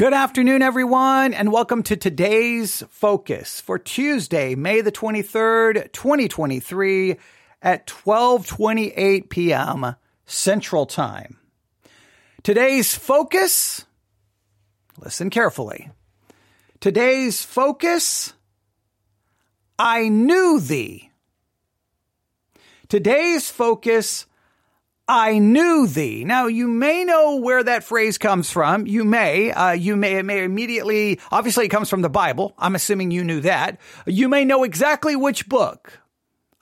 Good afternoon, everyone, and welcome to today's focus for Tuesday, May the 23rd, 2023 at 12:28 p.m. Central Time. Today's focus, listen carefully. Today's focus, I knew thee. Today's focus, I knew thee. Now, you may know where that phrase comes from. You may, uh, you may, it may immediately, obviously it comes from the Bible. I'm assuming you knew that. You may know exactly which book.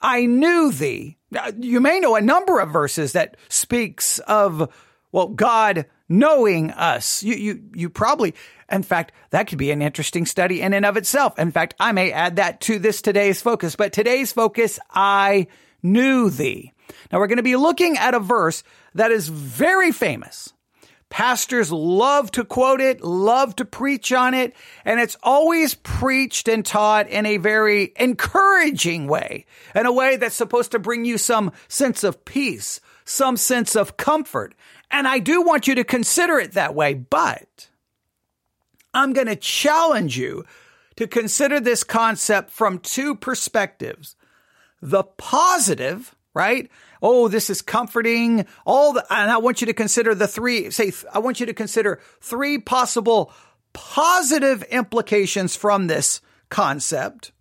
I knew thee. You may know a number of verses that speaks of, well, God knowing us. You, you, you probably, in fact, that could be an interesting study in and of itself. In fact, I may add that to this today's focus, but today's focus, I knew thee. Now we're going to be looking at a verse that is very famous. Pastors love to quote it, love to preach on it, and it's always preached and taught in a very encouraging way, in a way that's supposed to bring you some sense of peace, some sense of comfort. And I do want you to consider it that way, but I'm going to challenge you to consider this concept from two perspectives. The positive, right? Oh, this is comforting. All the, and I want you to consider the three, say, I want you to consider three possible positive implications from this concept.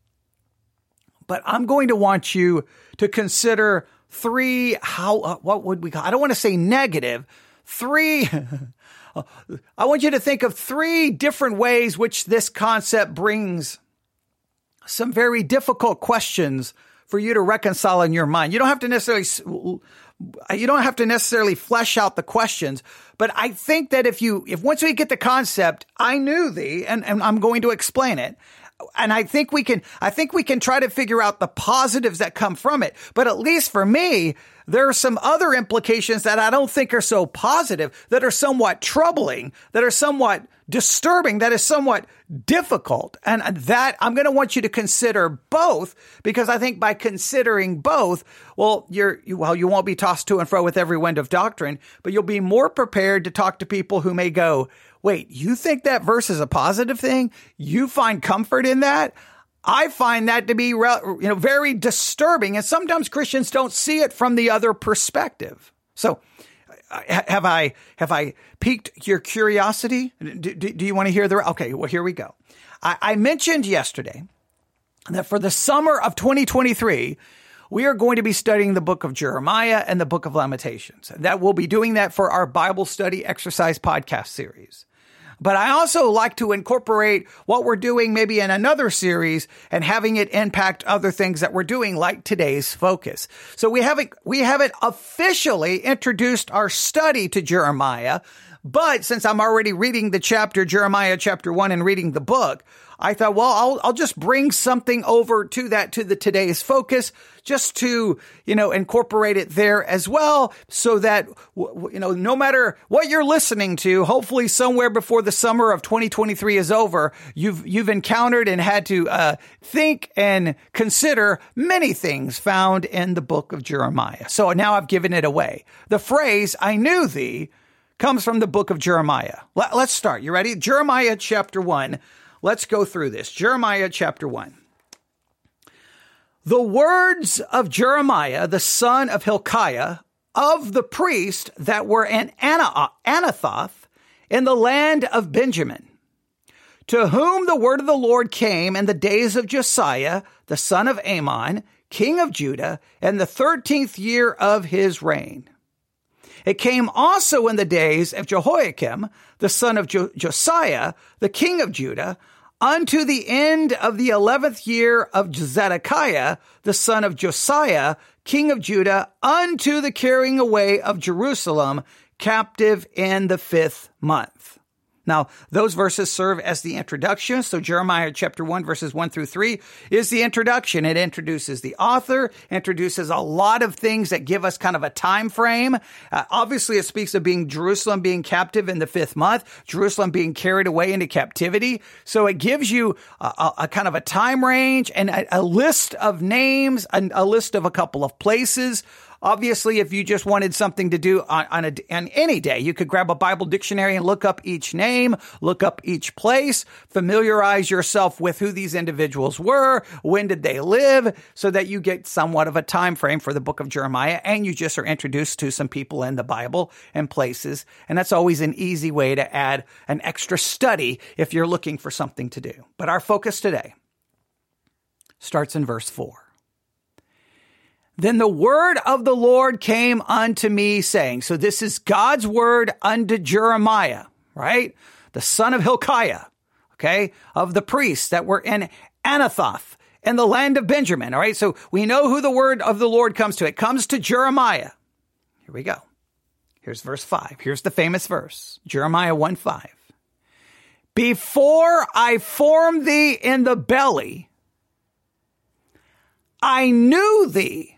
But I'm going to want you to consider three, how, uh, what would we call, I don't want to say negative, three, I want you to think of three different ways which this concept brings some very difficult questions for you to reconcile in your mind. You don't have to necessarily you don't have to necessarily flesh out the questions, but I think that if you if once we get the concept, I knew thee and, and I'm going to explain it. And I think we can I think we can try to figure out the positives that come from it. But at least for me, there are some other implications that I don't think are so positive, that are somewhat troubling, that are somewhat disturbing, that is somewhat difficult. And that I'm going to want you to consider both because I think by considering both, well, you're, well, you won't be tossed to and fro with every wind of doctrine, but you'll be more prepared to talk to people who may go, wait, you think that verse is a positive thing? You find comfort in that? I find that to be you know very disturbing and sometimes Christians don't see it from the other perspective. So have I have I piqued your curiosity? Do, do, do you want to hear the okay? Well, here we go. I, I mentioned yesterday that for the summer of 2023, we are going to be studying the book of Jeremiah and the book of Lamentations. That we'll be doing that for our Bible study exercise podcast series. But I also like to incorporate what we're doing maybe in another series and having it impact other things that we're doing, like today's focus. So we haven't, we haven't officially introduced our study to Jeremiah. But since I'm already reading the chapter, Jeremiah chapter one and reading the book, I thought, well, I'll, I'll just bring something over to that, to the today's focus, just to, you know, incorporate it there as well. So that, you know, no matter what you're listening to, hopefully somewhere before the summer of 2023 is over, you've, you've encountered and had to, uh, think and consider many things found in the book of Jeremiah. So now I've given it away. The phrase, I knew thee, comes from the book of Jeremiah. Let, us start. You ready? Jeremiah chapter 1, Let's go through this. Jeremiah chapter 1. The words of Jeremiah, the son of Hilkiah, of the priest that were in Anathoth in the land of Benjamin, to whom the word of the Lord came in the days of Josiah, the son of Amon, king of Judah, in the thirteenth year of his reign. It came also in the days of Jehoiakim, the son of jo- Josiah, the king of Judah, unto the end of the eleventh year of Zedekiah, the son of Josiah, king of Judah, unto the carrying away of Jerusalem, captive in the fifth month. Now, those verses serve as the introduction. So Jeremiah chapter 1 verses 1 through 3 is the introduction. It introduces the author, introduces a lot of things that give us kind of a time frame. Uh, obviously, it speaks of being Jerusalem being captive in the fifth month, Jerusalem being carried away into captivity. So it gives you a, a, a kind of a time range and a, a list of names, a list of a couple of places obviously, if you just wanted something to do on, on, a, on any day, you could grab a Bible dictionary and look up each name, look up each place, familiarize yourself with who these individuals were, when did they live, so that you get somewhat of a time frame for the book of Jeremiah, and you just are introduced to some people in the Bible and places. And that's always an easy way to add an extra study if you're looking for something to do. But our focus today starts in verse 4. Then the word of the Lord came unto me saying, so this is God's word unto Jeremiah, right? The son of Hilkiah, okay, of the priests that were in Anathoth in the land of Benjamin, all right? So we know who the word of the Lord comes to. It comes to Jeremiah. Here we go. Here's verse 5. Here's the famous verse Jeremiah 1 5. Before I formed thee in the belly, I knew thee.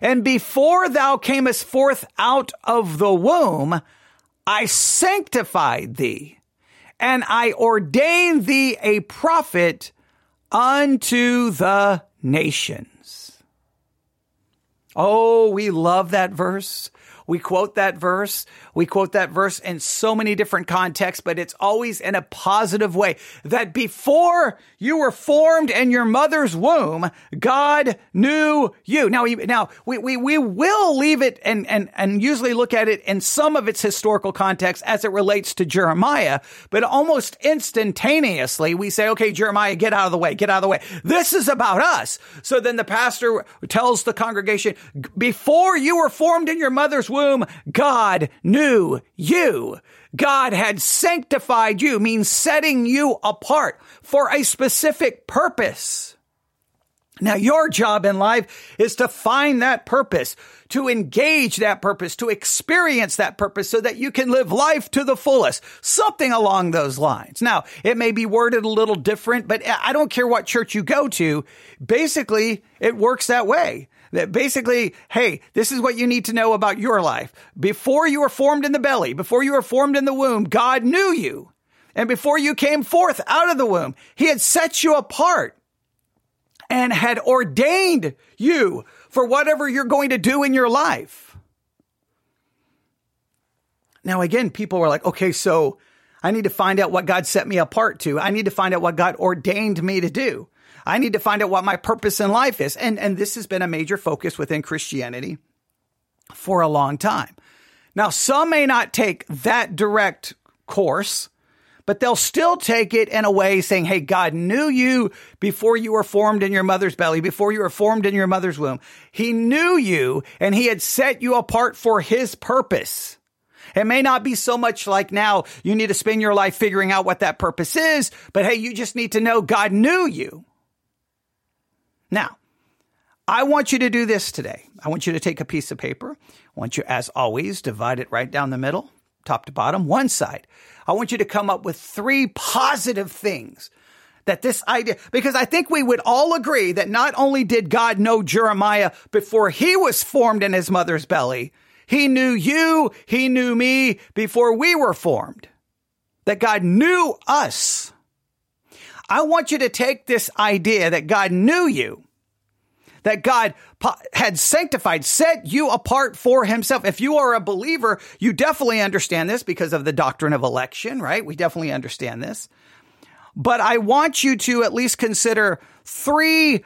And before thou camest forth out of the womb, I sanctified thee and I ordained thee a prophet unto the nations. Oh, we love that verse. We quote that verse. We quote that verse in so many different contexts, but it's always in a positive way that before you were formed in your mother's womb, God knew you. Now, now we, we, we will leave it and, and, and usually look at it in some of its historical context as it relates to Jeremiah, but almost instantaneously we say, okay, Jeremiah, get out of the way, get out of the way. This is about us. So then the pastor tells the congregation, before you were formed in your mother's womb, God knew you. God had sanctified you, means setting you apart for a specific purpose. Now, your job in life is to find that purpose, to engage that purpose, to experience that purpose so that you can live life to the fullest. Something along those lines. Now, it may be worded a little different, but I don't care what church you go to. Basically, it works that way that basically, hey, this is what you need to know about your life. Before you were formed in the belly, before you were formed in the womb, God knew you. And before you came forth out of the womb, he had set you apart and had ordained you for whatever you're going to do in your life. Now, again, people were like, okay, so I need to find out what God set me apart to. I need to find out what God ordained me to do. I need to find out what my purpose in life is. And, and this has been a major focus within Christianity for a long time. Now, some may not take that direct course, but they'll still take it in a way saying, Hey, God knew you before you were formed in your mother's belly, before you were formed in your mother's womb. He knew you and he had set you apart for his purpose. It may not be so much like now you need to spend your life figuring out what that purpose is, but hey, you just need to know God knew you. Now, I want you to do this today. I want you to take a piece of paper. I want you, as always, divide it right down the middle, top to bottom, one side. I want you to come up with three positive things that this idea, because I think we would all agree that not only did God know Jeremiah before he was formed in his mother's belly, he knew you, he knew me before we were formed. That God knew us. I want you to take this idea that God knew you that God had sanctified, set you apart for himself. If you are a believer, you definitely understand this because of the doctrine of election, right? We definitely understand this. But I want you to at least consider three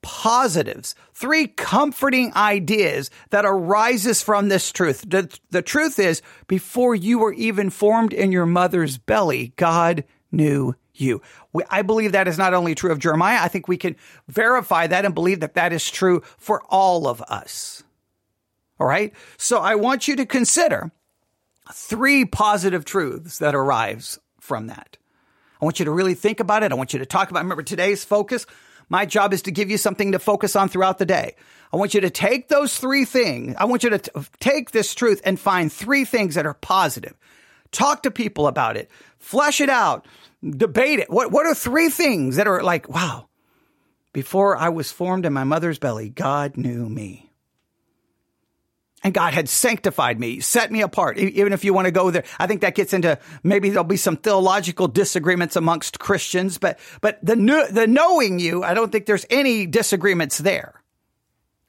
positives, three comforting ideas that arises from this truth. The, the truth is, before you were even formed in your mother's belly, God knew you. We, I believe that is not only true of Jeremiah, I think we can verify that and believe that that is true for all of us. All right. So I want you to consider three positive truths that arise from that. I want you to really think about it. I want you to talk about, remember today's focus. My job is to give you something to focus on throughout the day. I want you to take those three things. I want you to t- take this truth and find three things that are positive. Talk to people about it. Flesh it out debate it. What, what are three things that are like, wow, before I was formed in my mother's belly, God knew me. And God had sanctified me, set me apart. Even if you want to go there, I think that gets into maybe there'll be some theological disagreements amongst Christians, but, but the, the knowing you, I don't think there's any disagreements there.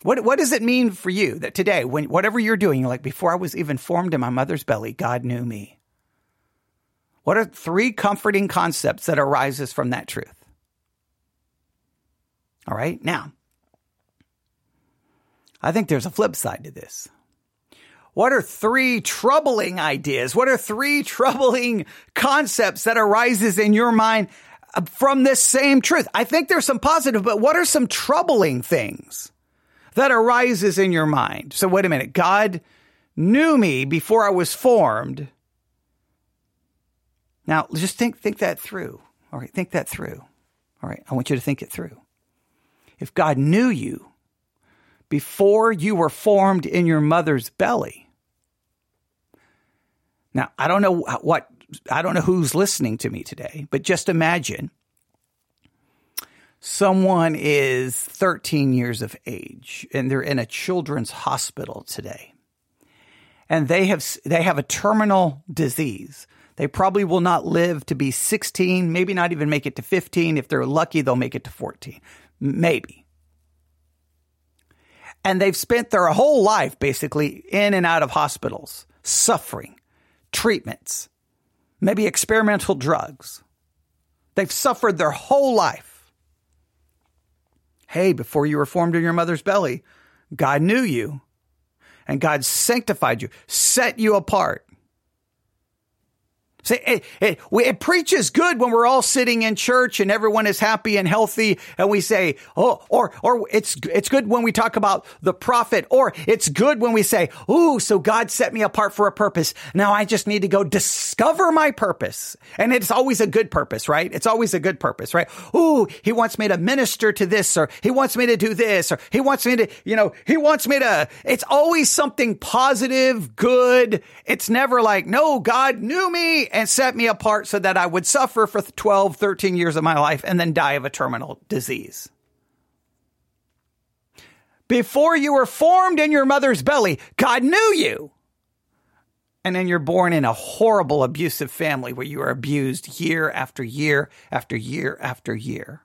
What, what does it mean for you that today, when whatever you're doing, you're like, before I was even formed in my mother's belly, God knew me? What are three comforting concepts that arises from that truth? All right. Now, I think there's a flip side to this. What are three troubling ideas? What are three troubling concepts that arises in your mind uh, from this same truth? I think there's some positive, but what are some troubling things that arises in your mind? So wait a minute. God knew me before I was formed. Now just think, think that through. All right. Think that through. All right. I want you to think it through. If God knew you before you were formed in your mother's belly, now, I don't know what, I don't know who's listening to me today, but just imagine someone is 13 years of age and they're in a children's hospital today. And they have, they have a terminal disease. They probably will not live to be 16, maybe not even make it to 15. If they're lucky, they'll make it to 14. Maybe. And they've spent their whole life basically in and out of hospitals, suffering, treatments, maybe experimental drugs. They've suffered their whole life. Hey, before you were formed in your mother's belly, God knew you and God sanctified you, set you apart. See, it, it, it, preaches good when we're all sitting in church and everyone is happy and healthy, and we say, "Oh," or or it's it's good when we talk about the prophet, or it's good when we say, "Ooh, so God set me apart for a purpose. Now I just need to go discover my purpose." And it's always a good purpose, right? It's always a good purpose, right? Ooh, He wants me to minister to this, or He wants me to do this, or He wants me to, you know, He wants me to. It's always something positive, good. It's never like, "No, God knew me." And set me apart so that I would suffer for 12, 13 years of my life and then die of a terminal disease. Before you were formed in your mother's belly, God knew you. And then you're born in a horrible, abusive family where you are abused year after year after year after year.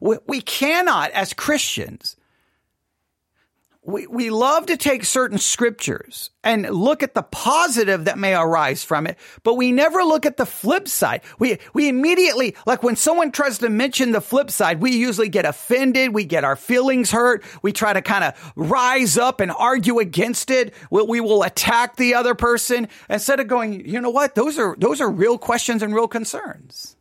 We cannot, as Christians, we, we love to take certain scriptures and look at the positive that may arise from it, but we never look at the flip side. We, we immediately, like when someone tries to mention the flip side, we usually get offended. We get our feelings hurt. We try to kind of rise up and argue against it. We, we will attack the other person instead of going, you know what? Those are, those are real questions and real concerns.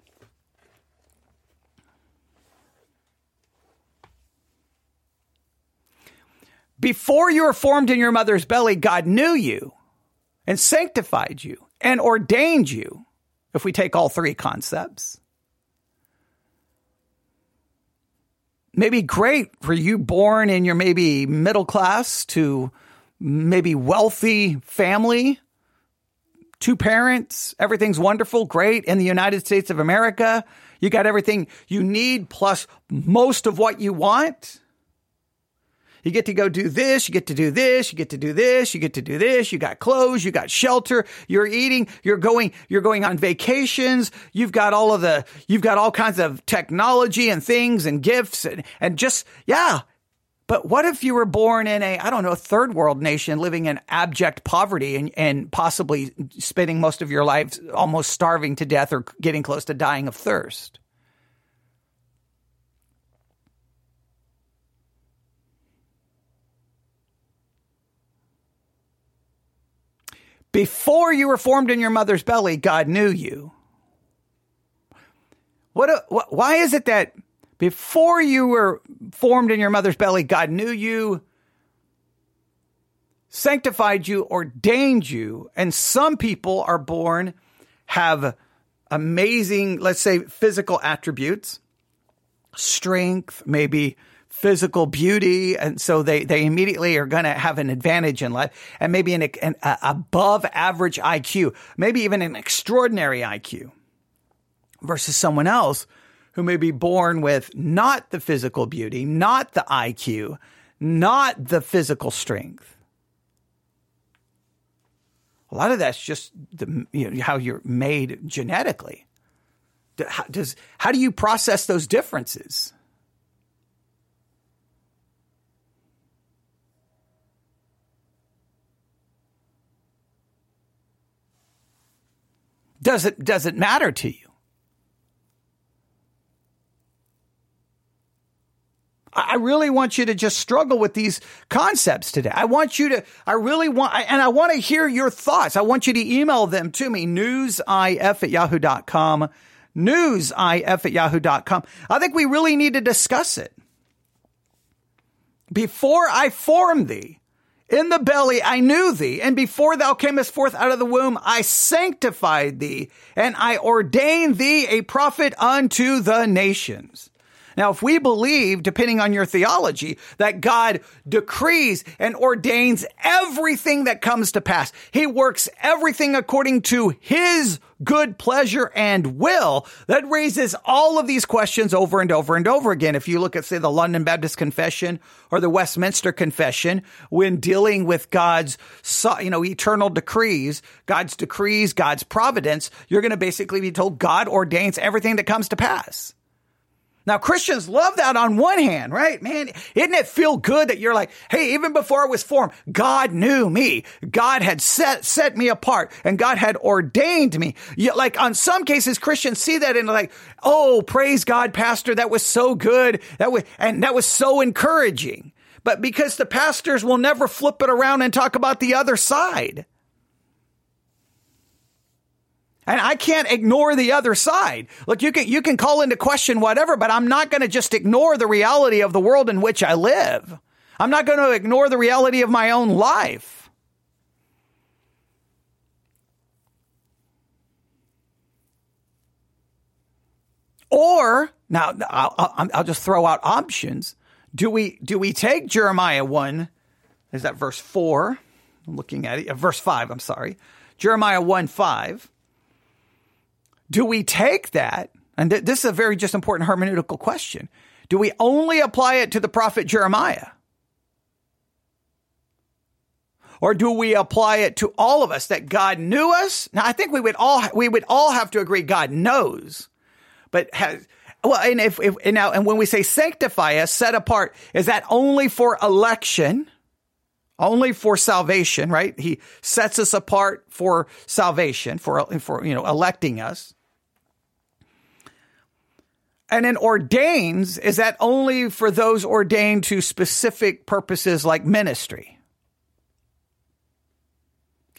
Before you were formed in your mother's belly, God knew you and sanctified you and ordained you. If we take all three concepts, maybe great for you born in your maybe middle class to maybe wealthy family, two parents, everything's wonderful, great in the United States of America. You got everything you need plus most of what you want. You get to go do this, you get to do this, you get to do this, you get to do this, you got clothes, you got shelter, you're eating, you're going, you're going on vacations, you've got all of the, you've got all kinds of technology and things and gifts and, and just, yeah. But what if you were born in a, I don't know, third world nation living in abject poverty and, and possibly spending most of your life almost starving to death or getting close to dying of thirst? Before you were formed in your mother's belly, God knew you. What, why is it that before you were formed in your mother's belly, God knew you, sanctified you, ordained you, and some people are born have amazing, let's say, physical attributes, strength, maybe physical beauty. And so they, they immediately are going to have an advantage in life and maybe an, an above average IQ, maybe even an extraordinary IQ versus someone else who may be born with not the physical beauty, not the IQ, not the physical strength. A lot of that's just the, you know, how you're made genetically. Does, how do you process those differences? Does it, does it matter to you? I really want you to just struggle with these concepts today. I want you to, I really want, and I want to hear your thoughts. I want you to email them to me, newsif at yahoo.com, newsif at yahoo.com. I think we really need to discuss it. Before I form thee in the belly, I knew thee. And before thou camest forth out of the womb, I sanctified thee and I ordained thee a prophet unto the nations. Now, if we believe, depending on your theology, that God decrees and ordains everything that comes to pass, He works everything according to His good pleasure and will, that raises all of these questions over and over and over again. If you look at, say, the London Baptist Confession or the Westminster Confession, when dealing with God's, you know, eternal decrees, God's decrees, God's providence, you're going to basically be told God ordains everything that comes to pass. Now, Christians love that on one hand, right? Man, isn't it feel good that you're like, hey, even before I was formed, God knew me. God had set, set me apart and God had ordained me. Like on some cases, Christians see that and like, oh, praise God, pastor. That was so good. That was, and that was so encouraging. But because the pastors will never flip it around and talk about the other side. And I can't ignore the other side. Look, you can, you can call into question whatever, but I'm not going to just ignore the reality of the world in which I live. I'm not going to ignore the reality of my own life. Or now I'll, I'll, just throw out options. Do we do we take Jeremiah one? Is that verse four? I'm looking at it. Uh, verse five. I'm sorry. Jeremiah one five do we take that? And th- this is a very just important hermeneutical question. Do we only apply it to the prophet Jeremiah? Or do we apply it to all of us that God knew us? Now, I think we would all, we would all have to agree God knows, but has, well, and if, if and now, and when we say sanctify us, set apart, is that only for election? Only for salvation, right? He sets us apart for salvation, for, for, you know, electing us. And then ordains, is that only for those ordained to specific purposes like ministry?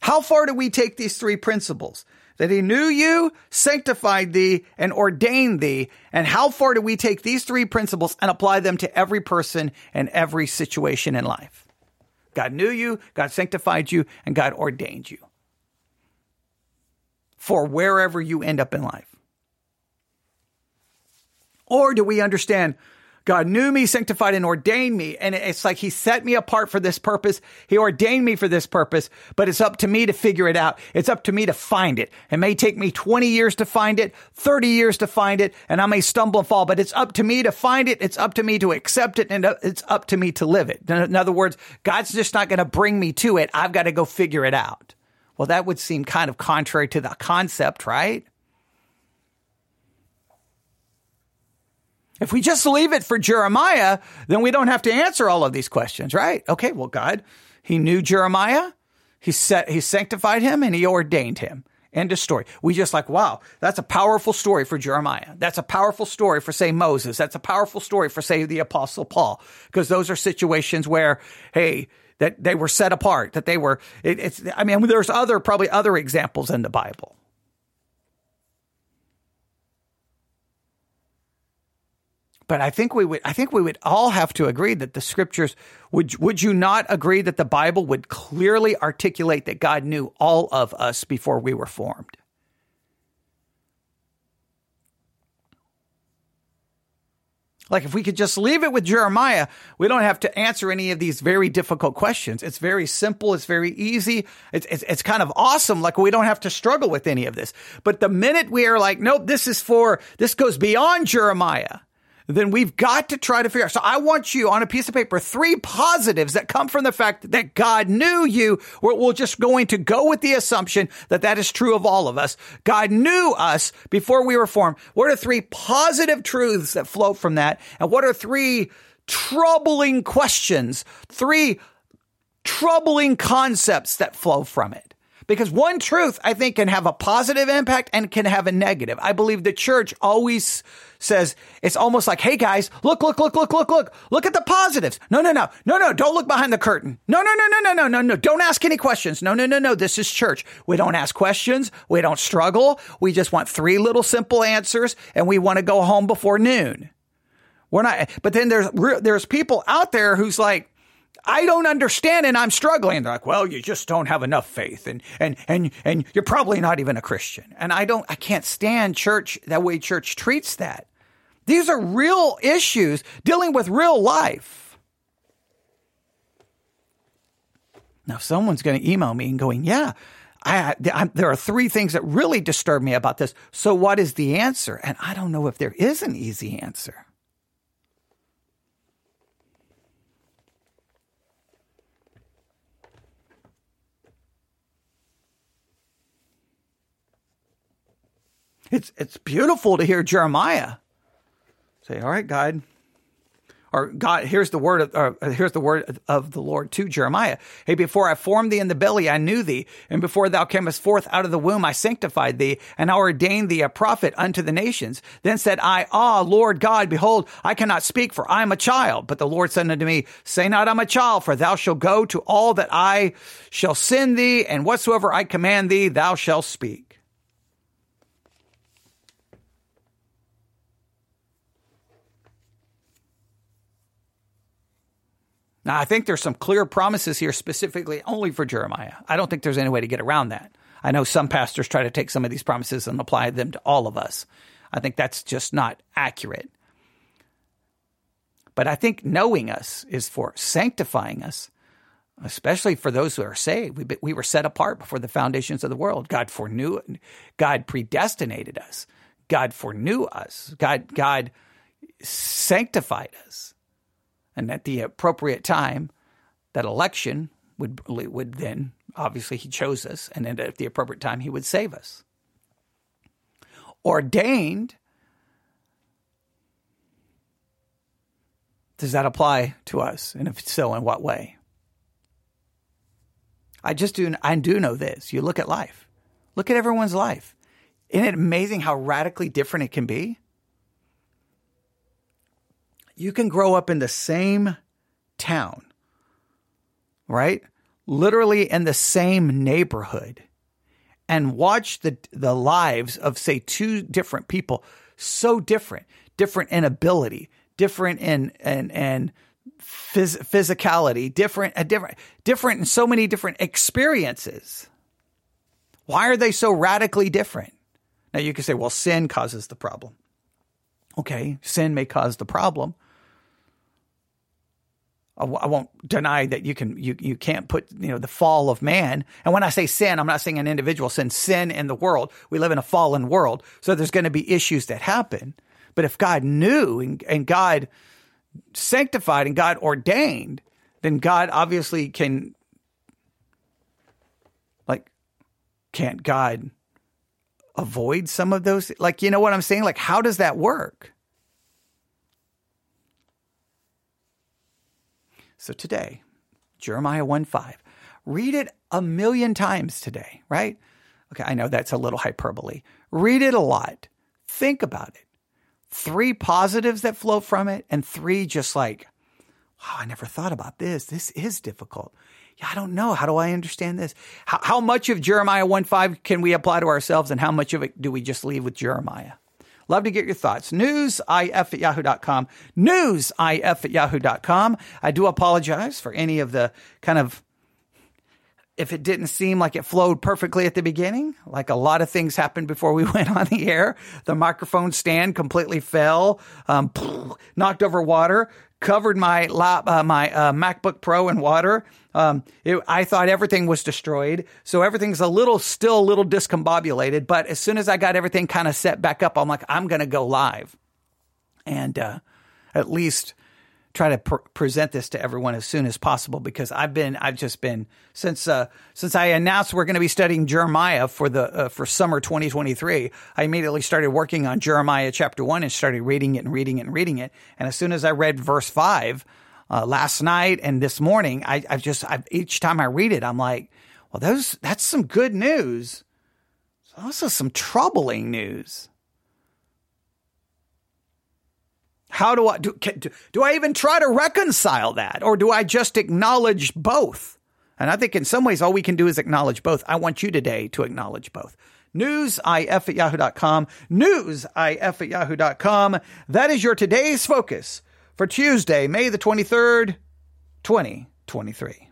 How far do we take these three principles? That he knew you, sanctified thee, and ordained thee. And how far do we take these three principles and apply them to every person and every situation in life? God knew you, God sanctified you, and God ordained you for wherever you end up in life. Or do we understand God knew me, sanctified, and ordained me. And it's like he set me apart for this purpose. He ordained me for this purpose, but it's up to me to figure it out. It's up to me to find it. It may take me 20 years to find it, 30 years to find it, and I may stumble and fall, but it's up to me to find it. It's up to me to accept it, and it's up to me to live it. In other words, God's just not going to bring me to it. I've got to go figure it out. Well, that would seem kind of contrary to the concept, right? If we just leave it for Jeremiah, then we don't have to answer all of these questions, right? Okay, well, God, He knew Jeremiah, He set, He sanctified him, and He ordained him. End of story. We just like, wow, that's a powerful story for Jeremiah. That's a powerful story for, say, Moses. That's a powerful story for, say, the Apostle Paul, because those are situations where, hey, that they were set apart, that they were, it, it's, I mean, there's other, probably other examples in the Bible. But I think we would I think we would all have to agree that the scriptures would would you not agree that the Bible would clearly articulate that God knew all of us before we were formed? Like if we could just leave it with Jeremiah, we don't have to answer any of these very difficult questions. It's very simple. It's very easy. It's, it's, it's, kind of awesome. Like we don't have to struggle with any of this. But the minute we are like, nope, this is for, this goes beyond Jeremiah then we've got to try to figure out. So I want you on a piece of paper, three positives that come from the fact that God knew you. We're, we're just going to go with the assumption that that is true of all of us. God knew us before we were formed. What are three positive truths that flow from that? And what are three troubling questions? Three troubling concepts that flow from it. Because one truth, I think, can have a positive impact and can have a negative. I believe the church always says, it's almost like, hey guys, look, look, look, look, look, look, look at the positives. No, no, no, no, no, don't look behind the curtain. No, no, no, no, no, no, no, no, don't ask any questions. No, no, no, no, this is church. We don't ask questions. We don't struggle. We just want three little simple answers and we want to go home before noon. We're not, but then there's, there's people out there who's like, I don't understand and I'm struggling. They're like, well, you just don't have enough faith and, and, and, and you're probably not even a Christian. And I don't, I can't stand church, that way church treats that. These are real issues dealing with real life. Now, someone's going to email me and going, yeah, I, I, there are three things that really disturb me about this. So what is the answer? And I don't know if there is an easy answer. It's it's beautiful to hear Jeremiah say, "All right, God." Or God, here's the word of, uh, here's the word of the Lord to Jeremiah. Hey, before I formed thee in the belly, I knew thee. And before thou camest forth out of the womb, I sanctified thee and I ordained thee a prophet unto the nations. Then said I, Ah, Lord God, behold, I cannot speak for I am a child. But the Lord said unto me, say not I'm a child, for thou shalt go to all that I shall send thee and whatsoever I command thee, thou shalt speak. Now, I think there's some clear promises here specifically only for Jeremiah. I don't think there's any way to get around that. I know some pastors try to take some of these promises and apply them to all of us. I think that's just not accurate. But I think knowing us is for sanctifying us, especially for those who are saved. We, we were set apart before the foundations of the world. God foreknew, God predestinated us. God foreknew us. God, God sanctified us and at the appropriate time, that election would would then obviously he chose us, and then at the appropriate time he would save us. Ordained. Does that apply to us? And if so, in what way? I just do. I do know this. You look at life. Look at everyone's life. Isn't it amazing how radically different it can be? You can grow up in the same town, right? Literally in the same neighborhood and watch the, the lives of, say, two different people so different, different in ability, different in, in, in phys- physicality, different, different, different in so many different experiences. Why are they so radically different? Now you can say, well, sin causes the problem. Okay, sin may cause the problem, I won't deny that you can you you can't put you know the fall of man. And when I say sin, I'm not saying an individual sin. Sin in the world. We live in a fallen world, so there's going to be issues that happen. But if God knew and, and God sanctified and God ordained, then God obviously can like can't God avoid some of those? Like you know what I'm saying? Like how does that work? So today, Jeremiah 1 5, read it a million times today, right? Okay, I know that's a little hyperbole. Read it a lot. Think about it. Three positives that flow from it, and three just like, wow, I never thought about this. This is difficult. Yeah, I don't know. How do I understand this? How, how much of Jeremiah 1 5 can we apply to ourselves, and how much of it do we just leave with Jeremiah? Love to get your thoughts. Newsif at yahoo.com. Newsif at yahoo.com. I do apologize for any of the kind of if it didn't seem like it flowed perfectly at the beginning, like a lot of things happened before we went on the air, the microphone stand completely fell, um, knocked over water, covered my lap, uh, my uh, MacBook Pro in water. Um, it, I thought everything was destroyed, so everything's a little, still a little discombobulated. But as soon as I got everything kind of set back up, I'm like, I'm going to go live, and uh, at least try to pr- present this to everyone as soon as possible because I've been I've just been since uh, since I announced we're going to be studying Jeremiah for the uh, for summer 2023 I immediately started working on Jeremiah chapter 1 and started reading it and reading it and reading it and as soon as I read verse 5 uh, last night and this morning I I've just I've, each time I read it I'm like well those that's some good news it's also some troubling news How do I do, can, do I even try to reconcile that or do I just acknowledge both? And I think in some ways all we can do is acknowledge both. I want you today to acknowledge both. Newsif at yahoo.com. Newsif at yahoo.com. That is your today's focus for Tuesday, May the 23rd, 2023.